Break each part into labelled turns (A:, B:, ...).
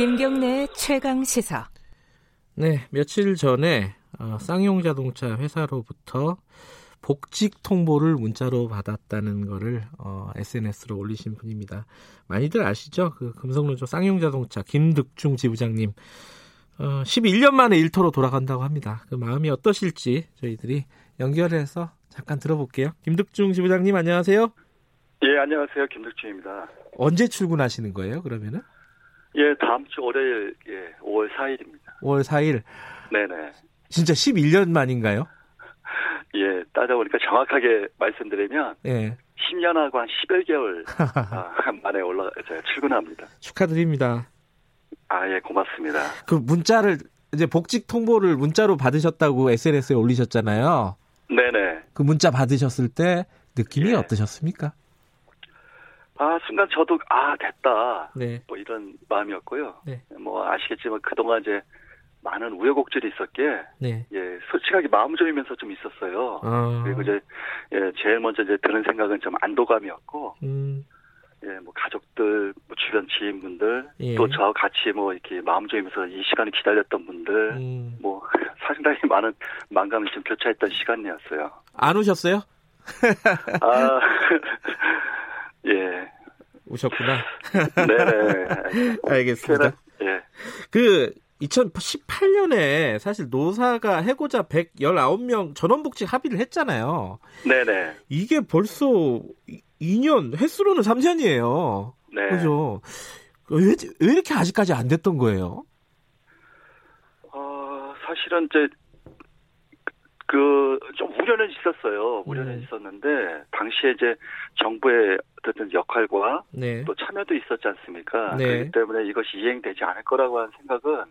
A: 김경래 최강 시사.
B: 네, 며칠 전에 어, 쌍용 자동차 회사로부터 복직 통보를 문자로 받았다는 거를 어, SNS로 올리신 분입니다. 많이들 아시죠? 그 금속노조 쌍용 자동차 김득중 지부장님 어, 11년 만에 일터로 돌아간다고 합니다. 그 마음이 어떠실지 저희들이 연결해서 잠깐 들어볼게요. 김득중 지부장님 안녕하세요.
C: 예, 안녕하세요. 김득중입니다.
B: 언제 출근하시는 거예요, 그러면은?
C: 예, 다음 주 월요일, 예, 5월 4일입니다.
B: 5월 4일.
C: 네네.
B: 진짜 11년 만인가요?
C: 예, 따져보니까 정확하게 말씀드리면,
B: 예.
C: 10년하고 한 11개월 아, 만에 올라, 제가 출근합니다.
B: 축하드립니다.
C: 아, 예, 고맙습니다.
B: 그 문자를, 이제 복직 통보를 문자로 받으셨다고 SNS에 올리셨잖아요.
C: 네네.
B: 그 문자 받으셨을 때 느낌이
C: 예.
B: 어떠셨습니까?
C: 아, 순간 저도, 아, 됐다.
B: 네.
C: 뭐 이런 마음이었고요.
B: 네.
C: 뭐 아시겠지만 그동안 이제 많은 우여곡절이 있었기에,
B: 네.
C: 예, 솔직하게 마음 졸이면서 좀 있었어요.
B: 아,
C: 그리고 이제, 예, 제일 먼저 이제 드는 생각은 좀 안도감이었고,
B: 음,
C: 예, 뭐 가족들, 뭐 주변 지인분들,
B: 예.
C: 또 저와 같이 뭐 이렇게 마음 조이면서 이 시간을 기다렸던 분들,
B: 음.
C: 뭐 상당히 많은 만감이 좀 교차했던 시간이었어요.
B: 안 오셨어요?
C: 아, 예,
B: 오셨구나.
C: 네네.
B: 알겠습니다.
C: 예,
B: 그 2018년에 사실 노사가 해고자 119명 전원복직 합의를 했잖아요.
C: 네네.
B: 이게 벌써 2년, 횟수로는 3년이에요.
C: 네.
B: 그죠? 왜, 왜 이렇게 아직까지 안 됐던 거예요?
C: 어, 사실은 이제 그 좀 우려는 있었어요. 우려는
B: 음.
C: 있었는데 당시에 이제 정부의 어떤 역할과
B: 네.
C: 또 참여도 있었지 않습니까?
B: 네.
C: 그렇기 때문에 이것이 이행되지 않을 거라고 하는 생각은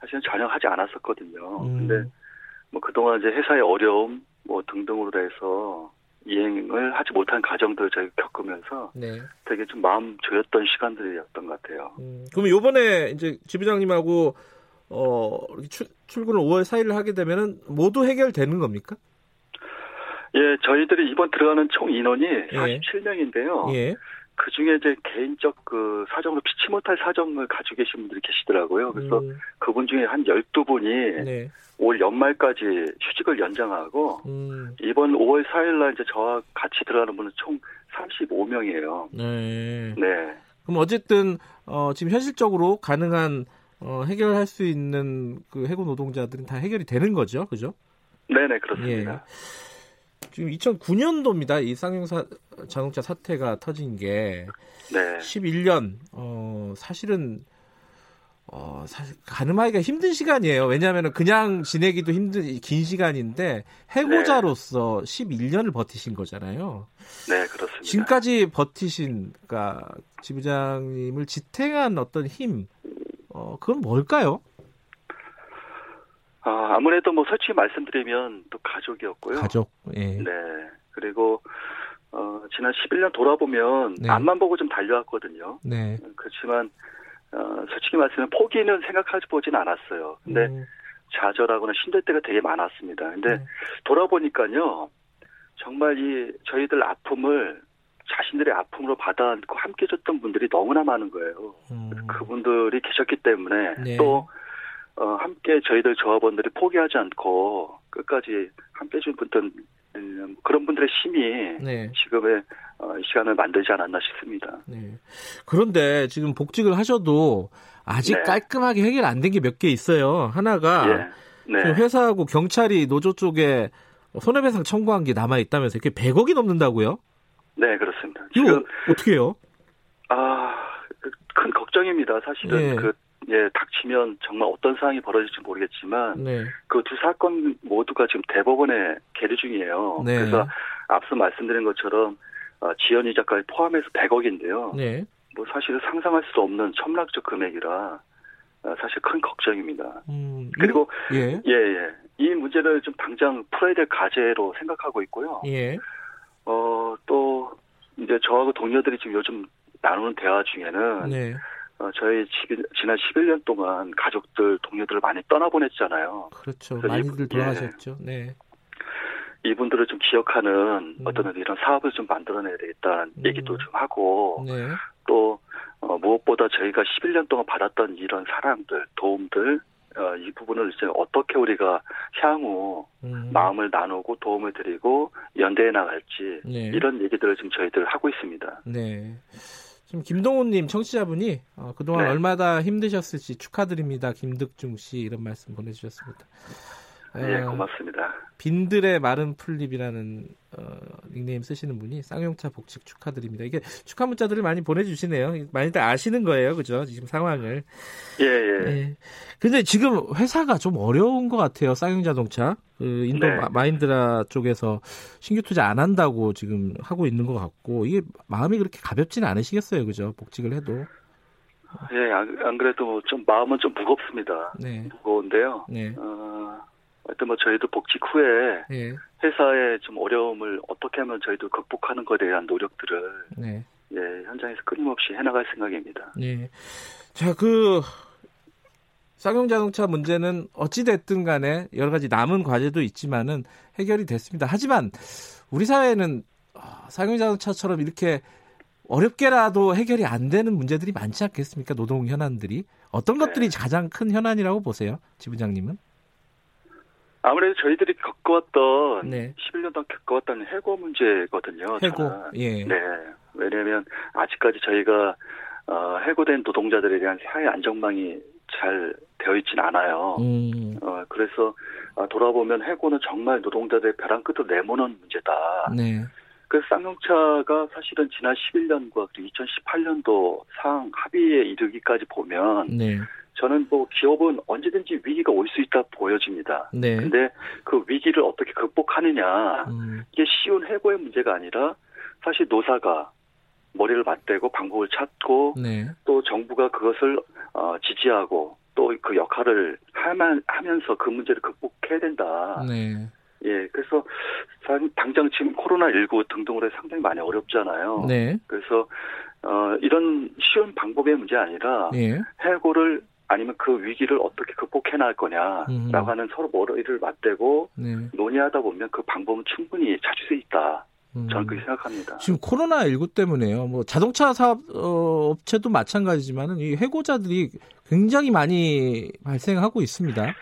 C: 사실은 전혀 하지 않았었거든요.
B: 음.
C: 근데 뭐 그동안 이제 회사의 어려움 뭐 등등으로 해서 이행을 하지 못한 과정들을 저희가 겪으면서
B: 네.
C: 되게 좀 마음 조였던 시간들이었던 것 같아요.
B: 음, 그럼 요번에 이제 지부장님하고 어, 이렇게 출, 출근을 5월 4일을 하게 되면은 모두 해결되는 겁니까?
C: 예, 저희들이 이번 들어가는 총 인원이 47명인데요.
B: 예.
C: 그 중에 이제 개인적 그 사정으로 피치 못할 사정을 가지고 계신 분들이 계시더라고요. 그래서
B: 음,
C: 그분 중에 한 12분이
B: 네.
C: 올 연말까지 휴직을 연장하고
B: 음,
C: 이번 5월 4일 날 이제 저와 같이 들어가는 분은 총 35명이에요.
B: 네.
C: 네.
B: 그럼 어쨌든 어, 지금 현실적으로 가능한 어, 해결할 수 있는 그 해고 노동자들은 다 해결이 되는 거죠, 그죠?
C: 네네, 그렇습니다.
B: 지금 2009년도입니다. 이 쌍용사 자동차 사태가 터진 게
C: 네.
B: 11년. 어, 사실은 어, 사실 가늠하기가 힘든 시간이에요. 왜냐하면 그냥 지내기도 힘든 긴 시간인데 해고자로서 11년을 버티신 거잖아요.
C: 네, 그렇습니다.
B: 지금까지 버티신 그러니까 지부장님을 지탱한 어떤 힘, 어, 그건 뭘까요?
C: 아, 아무래도 뭐 솔직히 말씀드리면 또 가족이었고요.
B: 가족. 예.
C: 네. 그리고 어, 지난 11년 돌아보면
B: 네.
C: 앞만 보고 좀 달려왔거든요.
B: 네.
C: 그렇지만 어, 솔직히 말씀하면 포기는 생각하지 보진 않았어요. 근데
B: 음,
C: 좌절하거나 힘들 때가 되게 많았습니다. 근데
B: 네.
C: 돌아보니까요, 정말 이 저희들 아픔을 자신들의 아픔으로 받아안고 함께 줬던 분들이 너무나 많은 거예요.
B: 음,
C: 그분들이 계셨기 때문에
B: 네.
C: 또 어, 함께 저희들 조합원들이 포기하지 않고 끝까지 함께 해준 분들 음, 그런 분들의 힘이
B: 네.
C: 지금의 어, 이 시간을 만들지 않았나 싶습니다.
B: 네. 그런데 지금 복직을 하셔도 아직
C: 네.
B: 깔끔하게 해결 안 된 게 몇 개 있어요. 하나가
C: 예, 네,
B: 회사하고 경찰이 노조 쪽에 손해배상 청구한 게 남아 있다면서 이게 100억이 넘는다고요?
C: 네 그렇습니다.
B: 이거
C: 지금
B: 어떻게 해요?
C: 아 큰 걱정입니다. 사실은
B: 예.
C: 그 예, 닥치면 정말 어떤 상황이 벌어질지 모르겠지만
B: 네.
C: 그두 사건 모두가 지금 대법원에 계류 중이에요.
B: 네.
C: 그래서 앞서 말씀드린 것처럼 어, 지연 이자까지 포함해서 100억인데요.
B: 네.
C: 뭐 사실 상상할 수 없는 천문학적 금액이라 어, 사실 큰 걱정입니다.
B: 음,
C: 그리고
B: 예.
C: 예, 예. 이 문제를 좀 당장 풀어야 될 과제로 생각하고 있고요.
B: 예.
C: 어, 또 이제 저하고 동료들이 지금 요즘 나누는 대화 중에는
B: 네.
C: 어, 저희 지- 지난 11년 동안 가족들, 동료들을 많이 떠나보냈잖아요.
B: 그렇죠.
C: 그래서 이-
B: 많이들
C: 예.
B: 돌아가셨죠. 네.
C: 이분들을 좀 기억하는
B: 음.
C: 어떤 이런 사업을 좀 만들어내야 되겠다는
B: 음.
C: 얘기도 좀 하고
B: 네.
C: 또 어, 무엇보다 저희가 11년 동안 받았던 이런 사랑들, 도움들 어, 이 부분을 이제 어떻게 우리가 향후
B: 음.
C: 마음을 나누고 도움을 드리고 연대해 나갈지
B: 네.
C: 이런 얘기들을 지금 저희들 하고 있습니다.
B: 네. 지금 김동훈님 청취자분이 어, 그동안
C: 네.
B: 얼마나 힘드셨을지 축하드립니다. 김득중 씨 이런 말씀 보내주셨습니다.
C: 예,
B: 어,
C: 고맙습니다.
B: 빈들의 마른 풀립이라는 어, 닉네임 쓰시는 분이 쌍용차 복직 축하드립니다. 이게 축하 문자들을 많이 보내주시네요. 많이들 아시는 거예요, 그죠? 지금 상황을.
C: 예, 예.
B: 네. 근데 지금 회사가 좀 어려운 것 같아요. 쌍용자동차. 그 인도
C: 네.
B: 마- 마인드라 쪽에서 신규 투자 안 한다고 지금 하고 있는 것 같고 이게 마음이 그렇게 가볍지는 않으시겠어요, 그죠? 복직을 해도.
C: 예, 안, 안 그래도 좀 마음은 좀 무겁습니다.
B: 네,
C: 무거운데요.
B: 네,
C: 어, 하여튼 뭐 저희도 복직 후에
B: 네,
C: 회사의 좀 어려움을 어떻게 하면 저희도 극복하는 것에 대한 노력들을
B: 네,
C: 예, 현장에서 끊임없이 해나갈 생각입니다.
B: 네. 자, 그 쌍용 자동차 문제는 어찌 됐든 간에 여러 가지 남은 과제도 있지만은 해결이 됐습니다. 하지만 우리 사회는 아, 쌍용 자동차처럼 이렇게 어렵게라도 해결이 안 되는 문제들이 많지 않겠습니까? 노동 현안들이 어떤
C: 네.
B: 것들이 가장 큰 현안이라고 보세요, 지부장님은?
C: 아무래도 저희들이 겪어왔던
B: 네.
C: 11년 동안 겪어왔던 해고 문제거든요.
B: 해고,
C: 저는.
B: 예,
C: 네. 왜냐하면 아직까지 저희가 어, 해고된 노동자들에 대한 사회 안정망이 잘 되어 있진 않아요.
B: 음,
C: 어, 그래서 아, 돌아보면 해고는 정말 노동자들의 벼랑 끝으로 내모는 문제다.
B: 네,
C: 그래서 쌍용차가 사실은 지난 11년과 그리고 2018년도 상 합의에 이르기까지 보면
B: 네,
C: 저는 뭐 기업은 언제든지 위기가 올 수 있다 보여집니다.
B: 네,
C: 근데 그 위기를 어떻게 극복하느냐
B: 음,
C: 이게 쉬운 해고의 문제가 아니라 사실 노사가 머리를 맞대고 방법을 찾고
B: 네,
C: 또 정부가 그것을 어, 지지하고 또 그 역할을 하면, 하면서 그 문제를 극복해야 된다.
B: 네,
C: 예, 그래서 당- 당장 지금 코로나19 등등으로 해서 상당히 많이 어렵잖아요.
B: 네,
C: 그래서 어, 이런 쉬운 방법의 문제 아니라
B: 예,
C: 해고를 아니면 그 위기를 어떻게 극복해 나갈 거냐라고
B: 음.
C: 하는 서로 머리를 맞대고
B: 네.
C: 논의하다 보면 그 방법은 충분히 찾을 수 있다.
B: 음.
C: 저는 그렇게 생각합니다.
B: 지금 코로나 19 때문에요. 뭐 자동차 사업 어, 업체도 마찬가지지만은 이 해고자들이 굉장히 많이 발생하고 있습니다.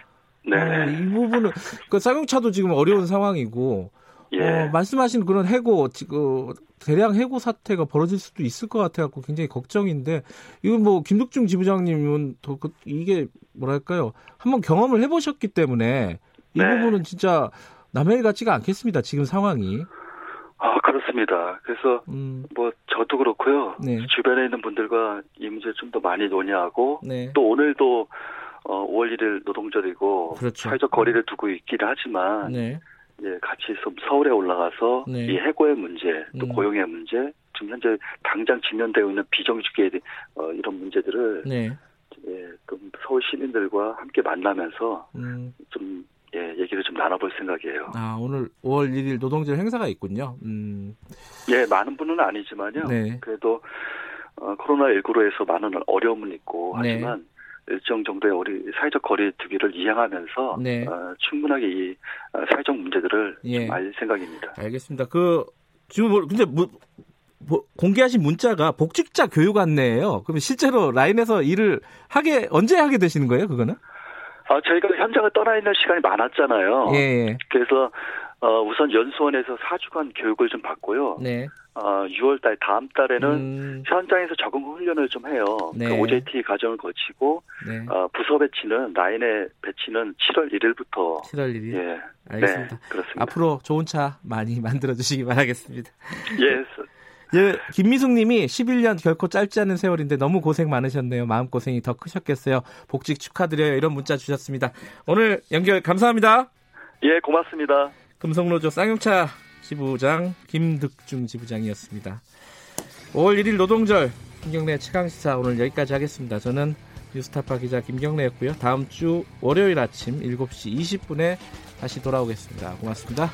C: 네,
B: 어, 이 부분은 그 쌍용차도 지금 어려운 상황이고
C: 예,
B: 어, 말씀하신 그런 해고 지금 대량 해고 사태가 벌어질 수도 있을 것 같아갖고 굉장히 걱정인데 이건 뭐 김득중 지부장님은 더 그, 이게 뭐랄까요 한번 경험을 해보셨기 때문에 이
C: 네.
B: 부분은 진짜 남의 일 같지가 않겠습니다. 지금 상황이.
C: 아 그렇습니다. 그래서
B: 음,
C: 뭐 저도 그렇고요.
B: 네.
C: 주변에 있는 분들과 이 문제 좀 더 많이 논의하고
B: 네.
C: 또 오늘도 어, 5월 1일 노동절이고
B: 그렇죠.
C: 사회적 거리를 두고 있기는 하지만
B: 네.
C: 예, 같이 좀 서울에 올라가서
B: 네.
C: 이 해고의 문제 또
B: 음.
C: 고용의 문제 지금 현재 당장 직면되어 있는 비정규직의 어, 이런 문제들을
B: 네.
C: 예, 좀 서울 시민들과 함께 만나면서
B: 음,
C: 좀 예, 얘기를 좀 나눠볼 생각이에요.
B: 아, 오늘 5월 1일 노동절 행사가 있군요. 음,
C: 예, 많은 분은 아니지만요.
B: 네.
C: 그래도 어, 코로나 19로 해서 많은 어려움은 있고
B: 네.
C: 하지만 일정 정도의 우리 사회적 거리 두기를 이행하면서
B: 네.
C: 어, 충분하게 이 어, 사회적 문제들을
B: 예.
C: 좀알 생각입니다.
B: 알겠습니다. 그, 지금 뭐, 근데 뭐, 뭐, 공개하신 문자가 복직자 교육 안내예요. 그럼 실제로 라인에서 일을 하게, 언제 하게 되시는 거예요, 그거는?
C: 아, 저희가 현장을 떠나 있는 시간이 많았잖아요.
B: 예, 예.
C: 그래서 어, 우선 연수원에서 4주간 교육을 좀 받고요.
B: 네.
C: 어, 6월 달 다음 달에는
B: 음,
C: 현장에서 적응 훈련을 좀 해요.
B: 네.
C: 그 OJT 과정을 거치고
B: 네.
C: 어, 부서 배치는 라인의 배치는 7월 1일부터
B: 7월 1일.
C: 예,
B: 알겠습니다.
C: 네, 그렇습니다.
B: 앞으로 좋은 차 많이 만들어 주시기 바라겠습니다.
C: 예,
B: 예, 김미숙 님이 11년 결코 짧지 않은 세월인데 너무 고생 많으셨네요. 마음고생이 더 크셨겠어요. 복직 축하드려요. 이런 문자 주셨습니다. 오늘 연결 감사합니다.
C: 예, 고맙습니다.
B: 금속노조 쌍용차 지부장 김득중 지부장이었습니다. 5월 1일 노동절 김경래 최강시사 오늘 여기까지 하겠습니다. 저는 뉴스타파 기자 김경래였고요. 다음 주 월요일 아침 7시 20분에 다시 돌아오겠습니다. 고맙습니다.